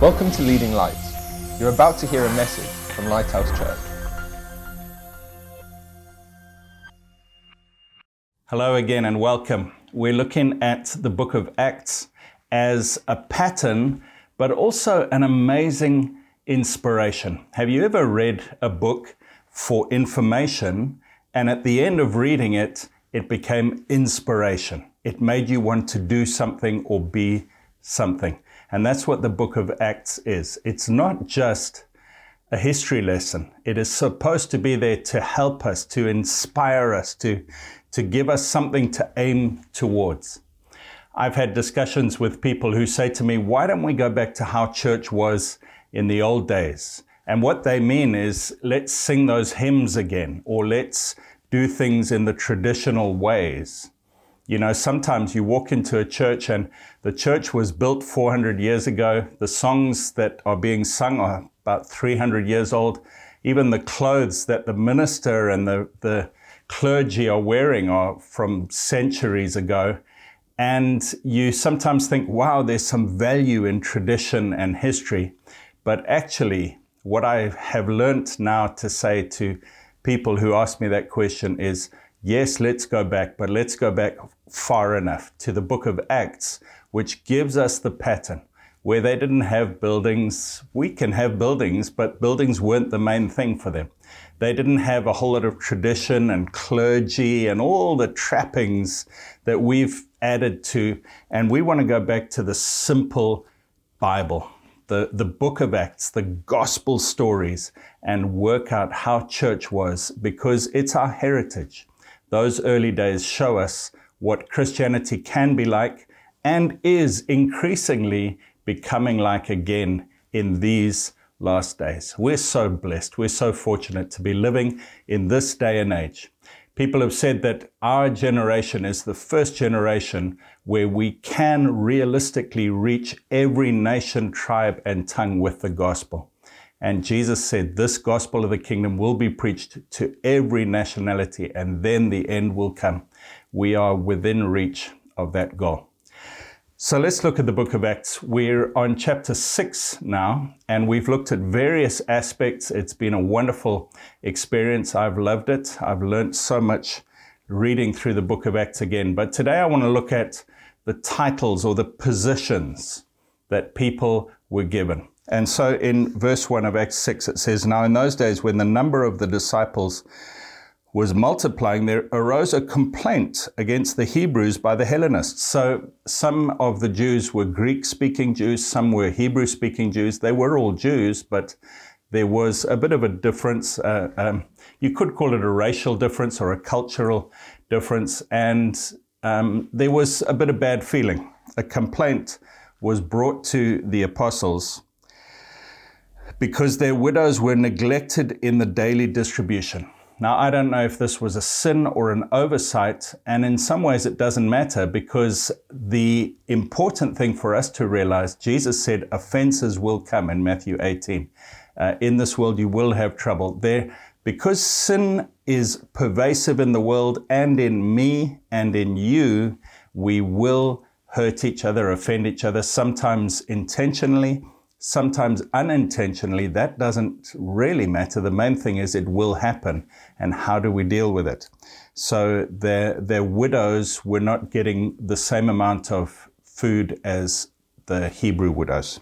Welcome to Leading Lights. You're about to hear a message from Lighthouse Church. Hello again and welcome. We're looking at the book of Acts as a pattern, but also an amazing inspiration. Have you ever read a book for information and at the end of reading it, it became inspiration? It made you want to do something or be something. And that's what the book of Acts is. It's not just a history lesson. It is supposed to be there to help us, to inspire us, to, to give us something to aim towards. I've had discussions with people who say to me, why don't we go back to how church was in the old days? And what they mean is, let's sing those hymns again, or let's do things in the traditional ways. You know, sometimes you walk into a church and the church was built 400 years ago. The songs that are being sung are about 300 years old. Even the clothes that the minister and the, the clergy are wearing are from centuries ago. And you sometimes think, wow, there's some value in tradition and history. But actually, what I have learnt now to say to people who ask me that question is, yes, let's go back, but let's go back far enough to the book of Acts, which gives us the pattern. Where they didn't have buildings, we can have buildings, but buildings weren't the main thing for them. They didn't have a whole lot of tradition and clergy and all the trappings that we've added to. And we want to go back to the simple Bible, the, the book of Acts, the gospel stories, and work out how church was because it's our heritage those early days show us what Christianity can be like and is increasingly becoming like again in these last days. We're so blessed. We're so fortunate to be living in this day and age. People have said that our generation is the first generation where we can realistically reach every nation, tribe, and tongue with the gospel. And Jesus said, This gospel of the kingdom will be preached to every nationality, and then the end will come. We are within reach of that goal. So let's look at the book of Acts. We're on chapter 6 now, and we've looked at various aspects. It's been a wonderful experience. I've loved it. I've learned so much reading through the book of Acts again. But today I want to look at the titles or the positions that people were given. And so in verse 1 of Acts 6, it says, Now in those days, when the number of the disciples was multiplying, there arose a complaint against the Hebrews by the Hellenists. So some of the Jews were Greek speaking Jews, some were Hebrew speaking Jews. They were all Jews, but there was a bit of a difference. Uh, um, you could call it a racial difference or a cultural difference. And um, there was a bit of bad feeling. A complaint was brought to the apostles because their widows were neglected in the daily distribution. Now, I don't know if this was a sin or an oversight, and in some ways it doesn't matter because the important thing for us to realize, Jesus said, offenses will come in Matthew 18. Uh, in this world you will have trouble. There, because sin is pervasive in the world and in me and in you, we will hurt each other, offend each other, sometimes intentionally, sometimes unintentionally, that doesn't really matter. The main thing is it will happen. And how do we deal with it? So their, their widows were not getting the same amount of food as the Hebrew widows.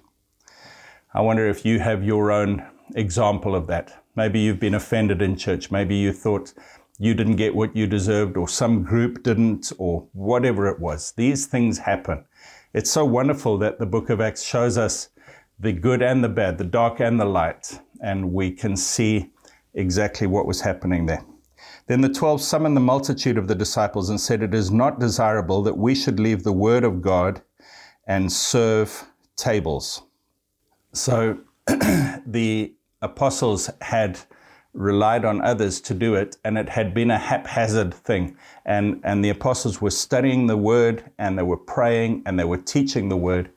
I wonder if you have your own example of that. Maybe you've been offended in church. Maybe you thought you didn't get what you deserved, or some group didn't, or whatever it was. These things happen. It's so wonderful that the book of Acts shows us the good and the bad, the dark and the light, and we can see exactly what was happening there. Then the twelve summoned the multitude of the disciples and said, It is not desirable that we should leave the word of God and serve tables. So the apostles had relied on others to do it, and it had been a haphazard thing. And, and the apostles were studying the word, and they were praying, and they were teaching the word.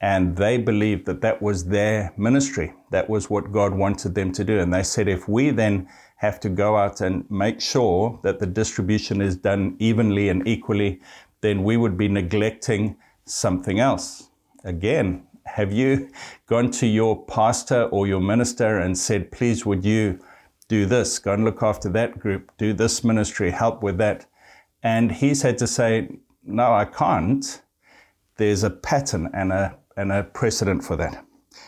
And they believed that that was their ministry. That was what God wanted them to do. And they said, if we then have to go out and make sure that the distribution is done evenly and equally, then we would be neglecting something else. Again, Have you gone to your pastor or your minister and said, please, would you do this? Go and look after that group, do this ministry, help with that. And he's had to say, no, I can't. There's a pattern and a, and a precedent for that.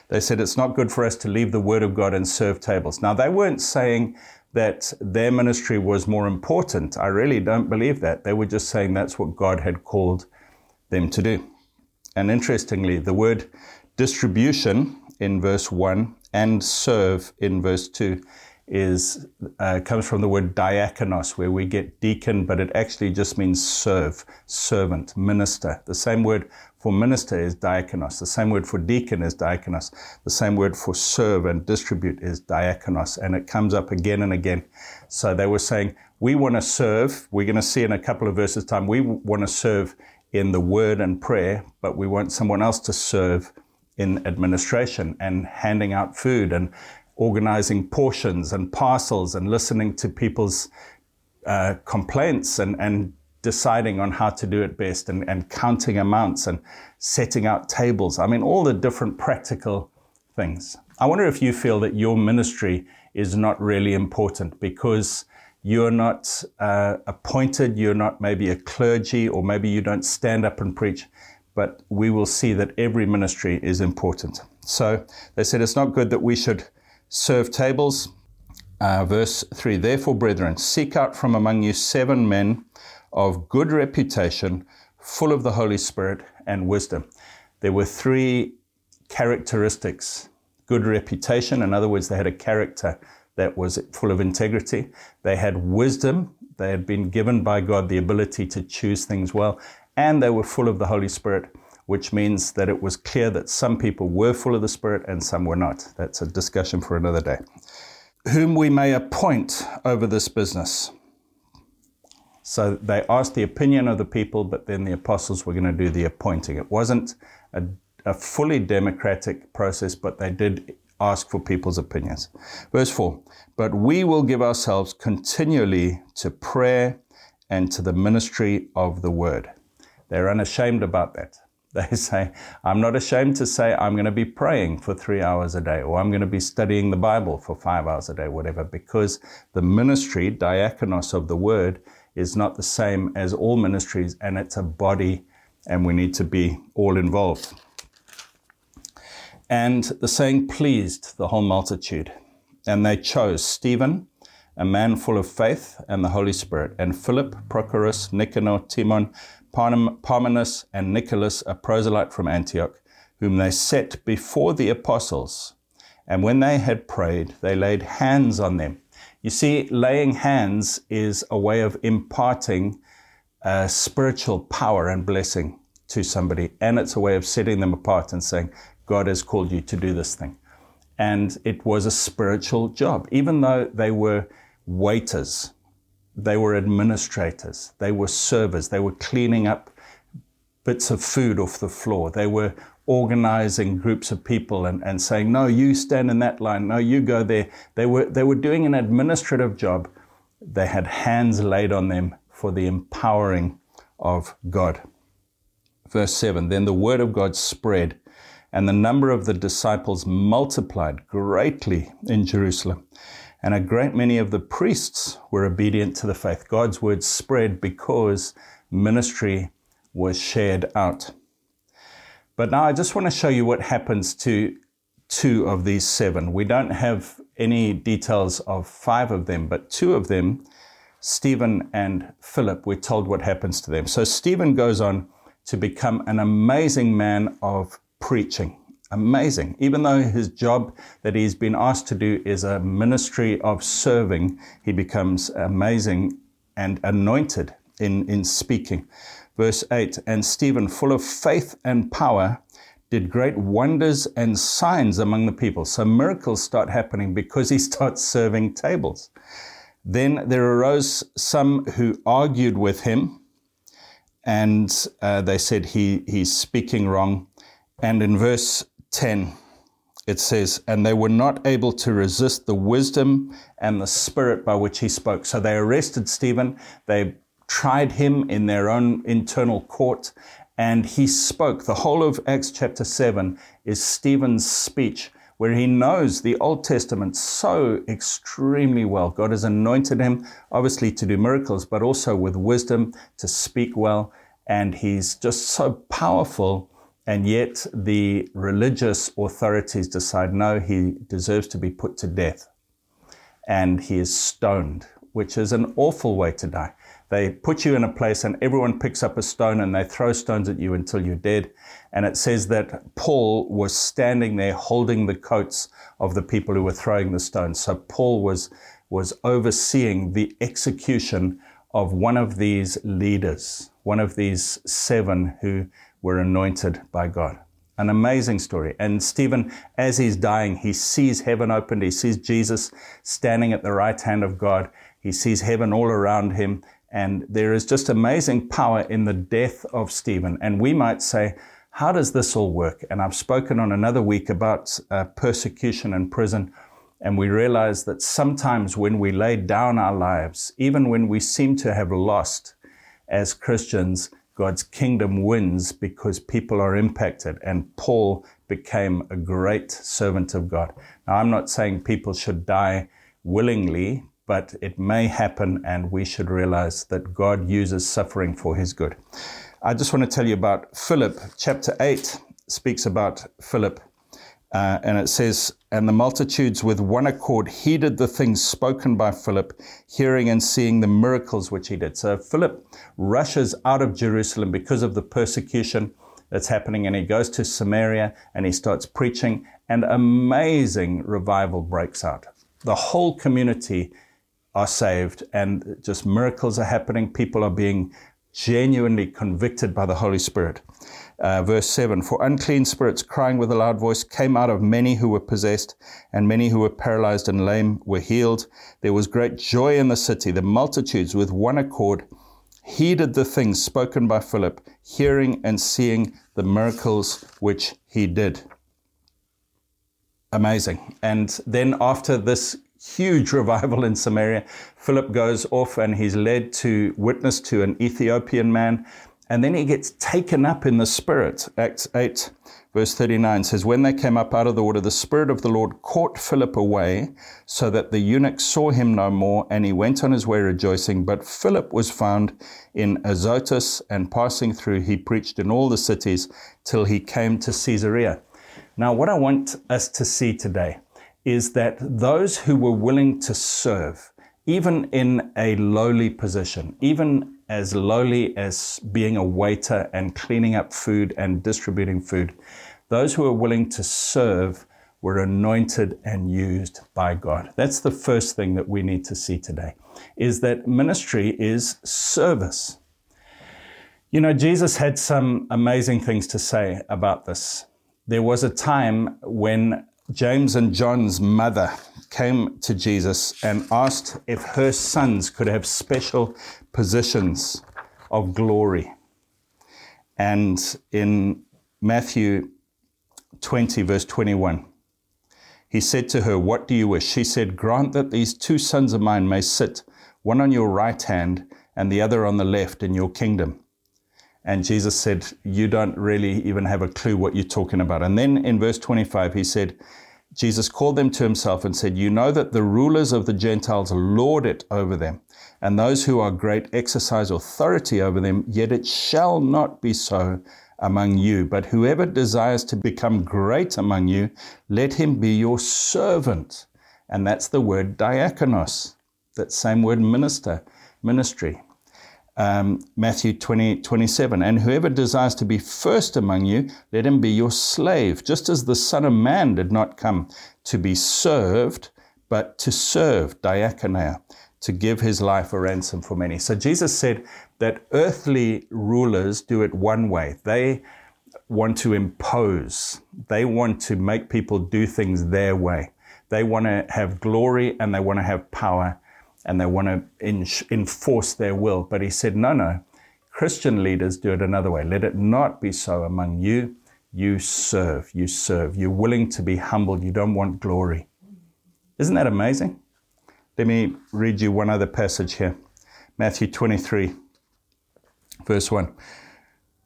They said it's not good for us to leave the word of God and serve tables. Now, they weren't saying that their ministry was more important. I really don't believe that. They were just saying that's what God had called them to do. And interestingly, the word distribution in verse 1 and serve in verse 2 is uh, comes from the word diakonos, where we get deacon, but it actually just means serve, servant, minister. The same word for minister is diakonos. The same word for deacon is diakonos. The same word for serve and distribute is diakonos, and it comes up again and again. So they were saying, we want to serve. We're going to see in a couple of verses time. We want to serve in the word and prayer, but we want someone else to serve in administration and handing out food and organizing portions and parcels and listening to people's uh, complaints and, and deciding on how to do it best and, and counting amounts and setting out tables. I mean, all the different practical things. I wonder if you feel that your ministry is not really important because you're not uh, appointed, you're not maybe a clergy, or maybe you don't stand up and preach, but we will see that every ministry is important. So they said it's not good that we should serve tables. Uh, verse 3 Therefore, brethren, seek out from among you seven men of good reputation, full of the Holy Spirit and wisdom. There were three characteristics good reputation, in other words, they had a character that was full of integrity. They had wisdom, they had been given by God the ability to choose things well, and they were full of the Holy Spirit which means that it was clear that some people were full of the Spirit and some were not. That's a discussion for another day. Whom we may appoint over this business. So they asked the opinion of the people, but then the apostles were going to do the appointing. It wasn't a, a fully democratic process, but they did ask for people's opinions. Verse 4 But we will give ourselves continually to prayer and to the ministry of the word. They're unashamed about that. They say, I'm not ashamed to say I'm going to be praying for three hours a day, or I'm going to be studying the Bible for five hours a day, whatever, because the ministry, diakonos of the word, is not the same as all ministries, and it's a body, and we need to be all involved. And the saying pleased the whole multitude. And they chose Stephen, a man full of faith and the Holy Spirit, and Philip, Prochorus, Nicanor, Timon, Parmenas and Nicholas, a proselyte from Antioch, whom they set before the apostles. And when they had prayed, they laid hands on them. You see, laying hands is a way of imparting uh, spiritual power and blessing to somebody. And it's a way of setting them apart and saying, God has called you to do this thing. And it was a spiritual job, even though they were waiters they were administrators, they were servers, they were cleaning up bits of food off the floor, they were organizing groups of people and, and saying, No, you stand in that line, no, you go there. They were, they were doing an administrative job. They had hands laid on them for the empowering of God. Verse 7 Then the word of God spread, and the number of the disciples multiplied greatly in Jerusalem and a great many of the priests were obedient to the faith. God's word spread because ministry was shared out. But now I just want to show you what happens to two of these seven. We don't have any details of five of them, but two of them, Stephen and Philip, we're told what happens to them. So Stephen goes on to become an amazing man of preaching amazing. Even though his job that he's been asked to do is a ministry of serving, he becomes amazing and anointed in, in speaking. Verse 8 And Stephen, full of faith and power, did great wonders and signs among the people. So miracles start happening because he starts serving tables. Then there arose some who argued with him, and uh, they said he, he's speaking wrong. And in verse 10, it says, And they were not able to resist the wisdom and the spirit by which he spoke. So they arrested Stephen, they tried him in their own internal court, And he spoke. The whole of Acts chapter 7 is Stephen's speech where he knows the Old Testament so extremely well. God has anointed him, obviously, to do miracles, but also with wisdom to speak well. And he's just so powerful. And yet, the religious authorities decide no, he deserves to be put to death. And he is stoned, which is an awful way to die. They put you in a place and everyone picks up a stone and they throw stones at you until you're dead. And it says that Paul was standing there holding the coats of the people who were throwing the stones. So Paul was, was overseeing the execution of one of these leaders, one of these seven who were anointed by God. An amazing story. And Stephen, as he's dying, he sees heaven opened. He sees Jesus standing at the right hand of God. He sees heaven all around him. And there is just amazing power in the death of Stephen. And we might say, how does this all work? And I've spoken on another week about uh, persecution and prison. And we realize that sometimes when we lay down our lives, even when we seem to have lost as Christians, God's kingdom wins because people are impacted. And Paul became a great servant of God. Now, I'm not saying people should die willingly, but it may happen, and we should realize that God uses suffering for his good. I just want to tell you about Philip. Chapter 8 speaks about Philip, uh, and it says, And the multitudes with one accord heeded the things spoken by Philip, hearing and seeing the miracles which he did. So Philip rushes out of Jerusalem because of the persecution that's happening, and he goes to Samaria and he starts preaching, and amazing revival breaks out. The whole community are saved and just miracles are happening. People are being genuinely convicted by the Holy Spirit. Uh, verse 7 For unclean spirits, crying with a loud voice, came out of many who were possessed, and many who were paralyzed and lame were healed. There was great joy in the city. The multitudes, with one accord, heeded the things spoken by Philip, hearing and seeing the miracles which he did. Amazing. And then after this huge revival in Samaria. Philip goes off and he's led to witness to an Ethiopian man. And then he gets taken up in the Spirit. Acts 8, verse 39 says, When they came up out of the water, the Spirit of the Lord caught Philip away, so that the eunuch saw him no more, and he went on his way rejoicing. But Philip was found in Azotus, and passing through, he preached in all the cities till he came to Caesarea. Now, what I want us to see today is that those who were willing to serve, even in a lowly position, even as lowly as being a waiter and cleaning up food and distributing food, those who were willing to serve were anointed and used by God. That's the first thing that we need to see today is that ministry is service. You know, Jesus had some amazing things to say about this. There was a time when James and John's mother came to Jesus and asked if her sons could have special positions of glory. And in Matthew 20, verse 21, he said to her, What do you wish? She said, Grant that these two sons of mine may sit, one on your right hand and the other on the left in your kingdom. And Jesus said, You don't really even have a clue what you're talking about. And then in verse 25, he said, Jesus called them to himself and said, You know that the rulers of the Gentiles lord it over them, and those who are great exercise authority over them, yet it shall not be so among you. But whoever desires to become great among you, let him be your servant. And that's the word diakonos, that same word minister, ministry um, Matthew 20, 27. And whoever desires to be first among you, let him be your slave, just as the Son of Man did not come to be served, but to serve, diakonia, to give his life a ransom for many. So Jesus said that earthly rulers do it one way. They want to impose, they want to make people do things their way. They want to have glory and they want to have power and they want to enforce their will. But he said, no, no. Christian leaders do it another way. Let it not be so among you. You serve, you serve. You're willing to be humbled. You don't want glory. Isn't that amazing? Let me read you one other passage here Matthew 23, verse 1.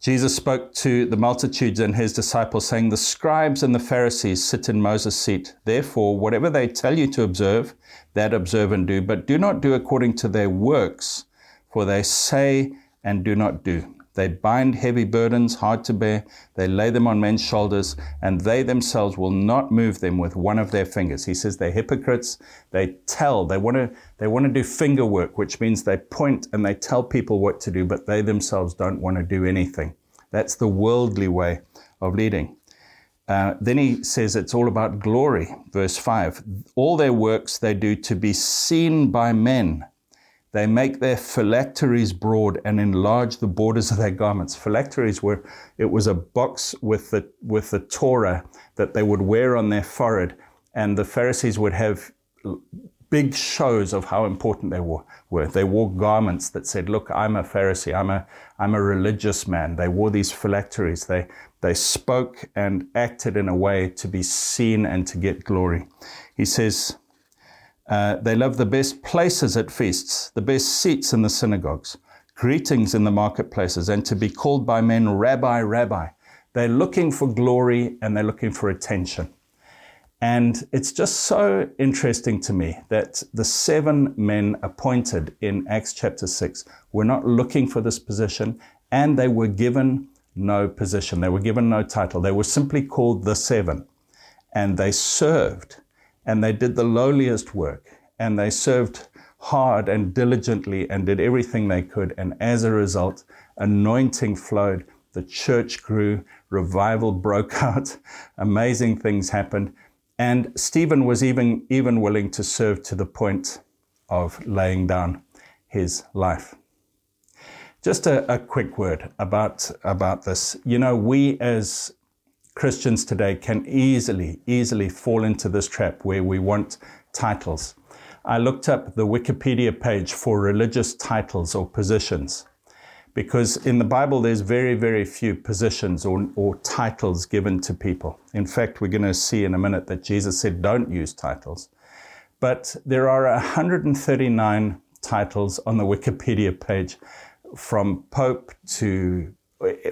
Jesus spoke to the multitudes and his disciples, saying, The scribes and the Pharisees sit in Moses' seat. Therefore, whatever they tell you to observe, that observe and do, but do not do according to their works, for they say and do not do. They bind heavy burdens, hard to bear. They lay them on men's shoulders, and they themselves will not move them with one of their fingers. He says they're hypocrites. They tell, they want to, they want to do finger work, which means they point and they tell people what to do, but they themselves don't want to do anything. That's the worldly way of leading. Uh, then he says it's all about glory. Verse 5 All their works they do to be seen by men. They make their phylacteries broad and enlarge the borders of their garments. Phylacteries were, it was a box with the, with the Torah that they would wear on their forehead. And the Pharisees would have big shows of how important they were. They wore garments that said, look, I'm a Pharisee. I'm a, I'm a religious man. They wore these phylacteries. They, they spoke and acted in a way to be seen and to get glory. He says, uh, they love the best places at feasts, the best seats in the synagogues, greetings in the marketplaces, and to be called by men Rabbi, Rabbi. They're looking for glory and they're looking for attention. And it's just so interesting to me that the seven men appointed in Acts chapter 6 were not looking for this position and they were given no position. They were given no title. They were simply called the seven. And they served and they did the lowliest work and they served hard and diligently and did everything they could. And as a result, anointing flowed, the church grew, revival broke out, amazing things happened. And Stephen was even, even willing to serve to the point of laying down his life. Just a, a quick word about, about this. You know, we as Christians today can easily, easily fall into this trap where we want titles. I looked up the Wikipedia page for religious titles or positions because in the Bible there's very, very few positions or, or titles given to people. In fact, we're going to see in a minute that Jesus said don't use titles. But there are 139 titles on the Wikipedia page from Pope to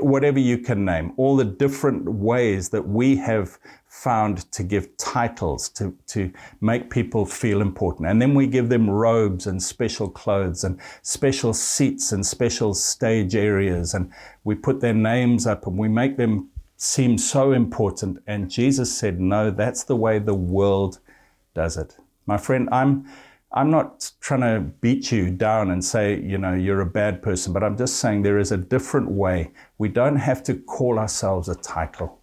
whatever you can name, all the different ways that we have found to give titles to, to make people feel important. And then we give them robes and special clothes and special seats and special stage areas. And we put their names up and we make them seem so important. And Jesus said, No, that's the way the world does it. My friend, I'm I'm not trying to beat you down and say, you know, you're a bad person, but I'm just saying there is a different way. We don't have to call ourselves a title.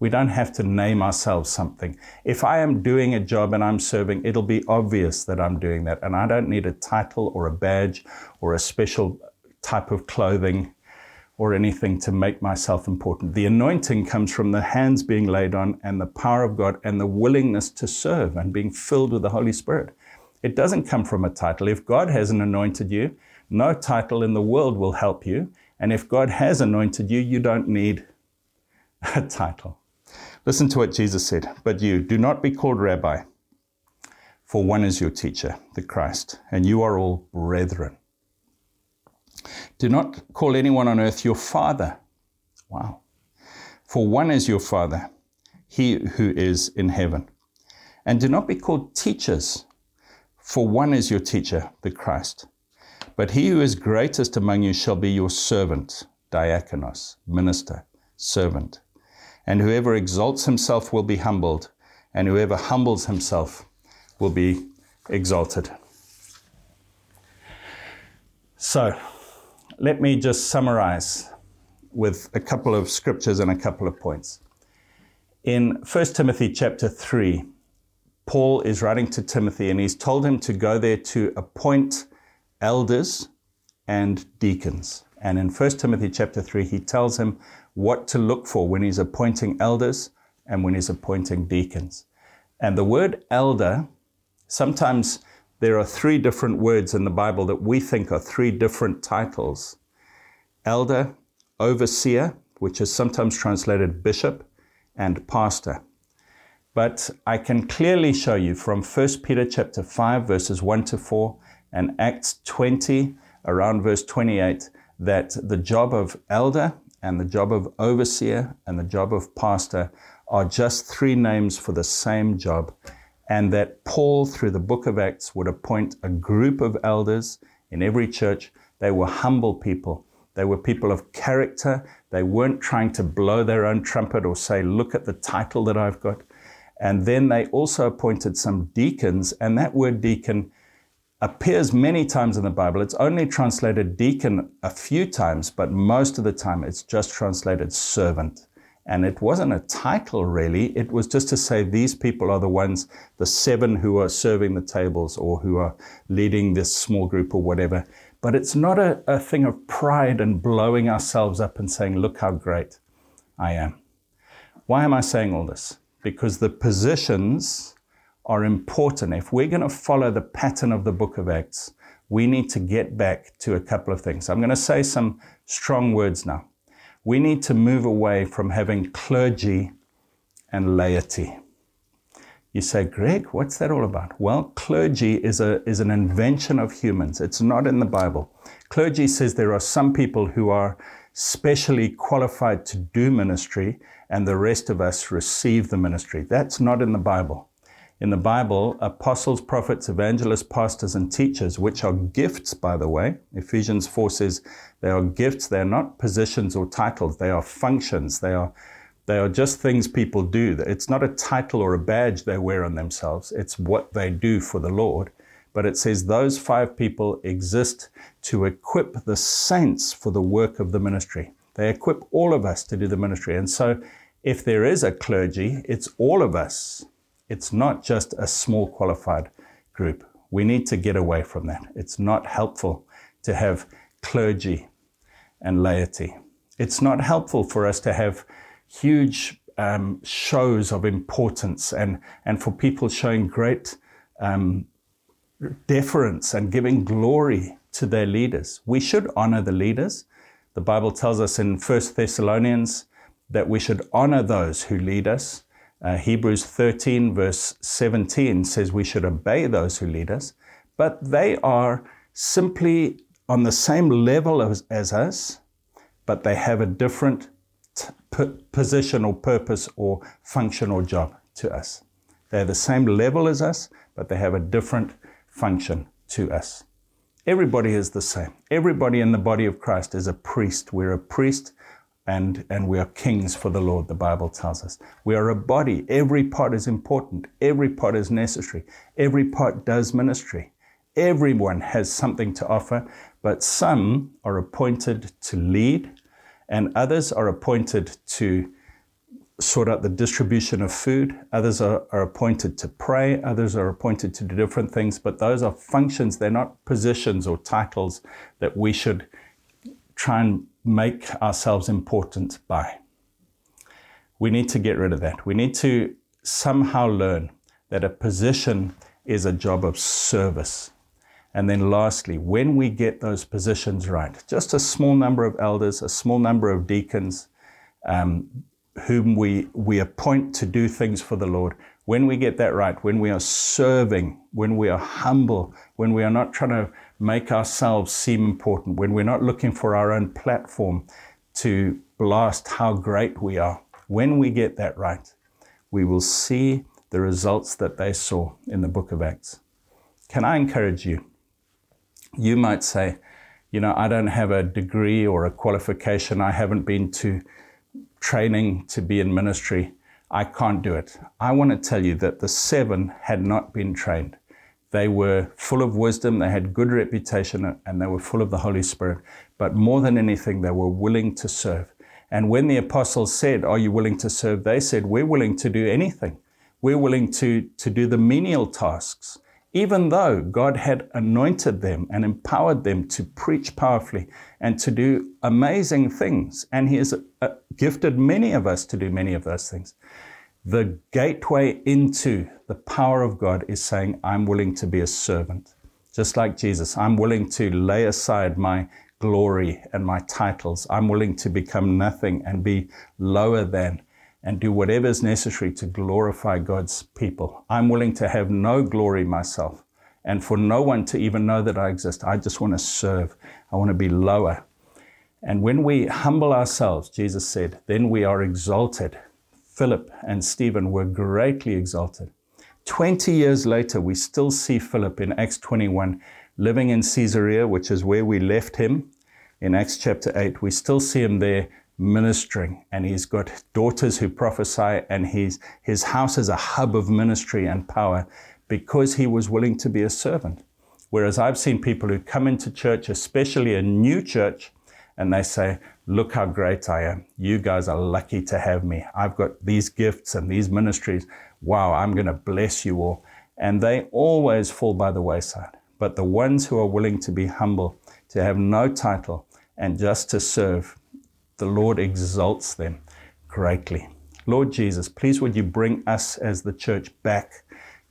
We don't have to name ourselves something. If I am doing a job and I'm serving, it'll be obvious that I'm doing that. And I don't need a title or a badge or a special type of clothing or anything to make myself important. The anointing comes from the hands being laid on and the power of God and the willingness to serve and being filled with the Holy Spirit. It doesn't come from a title. If God hasn't anointed you, no title in the world will help you. And if God has anointed you, you don't need a title. Listen to what Jesus said. But you, do not be called rabbi, for one is your teacher, the Christ, and you are all brethren. Do not call anyone on earth your father. Wow. For one is your father, he who is in heaven. And do not be called teachers for one is your teacher, the Christ. But he who is greatest among you shall be your servant, diakonos, minister, servant. And whoever exalts himself will be humbled, and whoever humbles himself will be exalted. So, let me just summarize with a couple of scriptures and a couple of points. In 1 Timothy chapter 3, Paul is writing to Timothy and he's told him to go there to appoint elders and deacons. And in 1 Timothy chapter 3, he tells him what to look for when he's appointing elders and when he's appointing deacons. And the word elder, sometimes there are three different words in the Bible that we think are three different titles elder, overseer, which is sometimes translated bishop, and pastor. But I can clearly show you from 1 Peter chapter 5 verses 1 to 4 and Acts 20 around verse 28 that the job of elder and the job of overseer and the job of pastor are just three names for the same job, and that Paul, through the book of Acts, would appoint a group of elders in every church. They were humble people. They were people of character. They weren't trying to blow their own trumpet or say, Look at the title that I've got. And then they also appointed some deacons, and that word deacon appears many times in the Bible. It's only translated deacon a few times, but most of the time it's just translated servant. And it wasn't a title really, it was just to say these people are the ones, the seven who are serving the tables or who are leading this small group or whatever. But it's not a, a thing of pride and blowing ourselves up and saying, look how great I am. Why am I saying all this? Because the positions are important. If we're going to follow the pattern of the book of Acts, we need to get back to a couple of things. I'm going to say some strong words now we need to move away from having clergy and laity. You say, Greg, what's that all about? Well, clergy is, a, is an invention of humans. It's not in the Bible. Clergy says there are some people who are specially qualified to do ministry, and the rest of us receive the ministry. That's not in the Bible in the Bible apostles, prophets, evangelists, pastors, and teachers, which are gifts, by the way. Ephesians 4 says they are gifts. They're not positions or titles, they are functions. They are, they are just things people do. It's not a title or a badge they wear on themselves, it's what they do for the Lord. But it says those five people exist to equip the saints for the work of the ministry. They equip all of us to do the ministry. And so, if there is a clergy, it's all of us it's not just a small qualified group. We need to get away from that. It's not helpful to have clergy and laity. It's not helpful for us to have huge um, shows of importance and, and for people showing great um, deference and giving glory to their leaders. We should honor the leaders. The Bible tells us in 1 Thessalonians that we should honor those who lead us uh, Hebrews 13, verse 17 says we should obey those who lead us, but they are simply on the same level as, as us, but they have a different position or purpose or function or job to us. They're the same level as us, but they have a different function to us. Everybody is the same. Everybody in the body of Christ is a priest. We're a priest and, and we are kings for the Lord, the Bible tells us. We are a body. Every part is important. Every part is necessary. Every part does ministry. Everyone has something to offer, but some are appointed to lead, and others are appointed to sort out the distribution of food. Others are, are appointed to pray. Others are appointed to do different things, but those are functions. They're not positions or titles that we should try and make ourselves important by. We need to get rid of that. We need to somehow learn that a position is a job of service. And then, lastly, when we get those positions right, just a small number of elders, a small number of deacons, um, whom we, we appoint to do things for the Lord, when we get that right, when we are serving, when we are humble, when we are not trying to make ourselves seem important, when we're not looking for our own platform to blast how great we are, when we get that right, we will see the results that they saw in the book of Acts. Can I encourage you? You might say, you know, I don't have a degree or a qualification. I haven't been to training to be in ministry. I can't do it. I want to tell you that the seven had not been trained. They were full of wisdom, they had good reputation, and they were full of the Holy Spirit. But more than anything, they were willing to serve. And when the apostles said, Are you willing to serve? they said, We're willing to do anything. We're willing to, to do the menial tasks, even though God had anointed them and empowered them to preach powerfully and to do amazing things. And He has uh, gifted many of us to do many of those things. The gateway into the power of God is saying, I'm willing to be a servant. Just like Jesus, I'm willing to lay aside my glory and my titles. I'm willing to become nothing and be lower than and do whatever is necessary to glorify God's people. I'm willing to have no glory myself and for no one to even know that I exist. I just want to serve. I want to be lower. And when we humble ourselves, Jesus said, then we are exalted. Philip and Stephen were greatly exalted. 20 years later, we still see Philip in Acts 21 living in Caesarea, which is where we left him in Acts chapter 8. We still see him there ministering, and he's got daughters who prophesy, and he's, his house is a hub of ministry and power because he was willing to be a servant. Whereas I've seen people who come into church, especially a new church, and they say, Look how great I am. You guys are lucky to have me. I've got these gifts and these ministries. Wow, I'm going to bless you all. And they always fall by the wayside. But the ones who are willing to be humble, to have no title, and just to serve, the Lord exalts them greatly. Lord Jesus, please would you bring us as the church back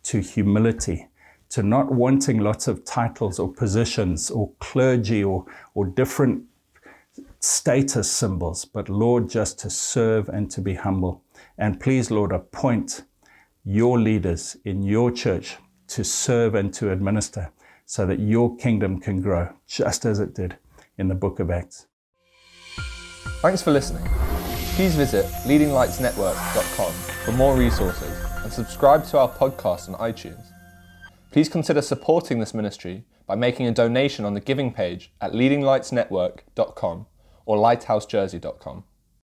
to humility, to not wanting lots of titles or positions or clergy or, or different status symbols, but Lord, just to serve and to be humble. And please, Lord, appoint your leaders in your church to serve and to administer so that your kingdom can grow, just as it did in the book of Acts. Thanks for listening. Please visit leadinglightsnetwork.com for more resources and subscribe to our podcast on iTunes. Please consider supporting this ministry by making a donation on the giving page at leadinglightsnetwork.com or lighthousejersey.com.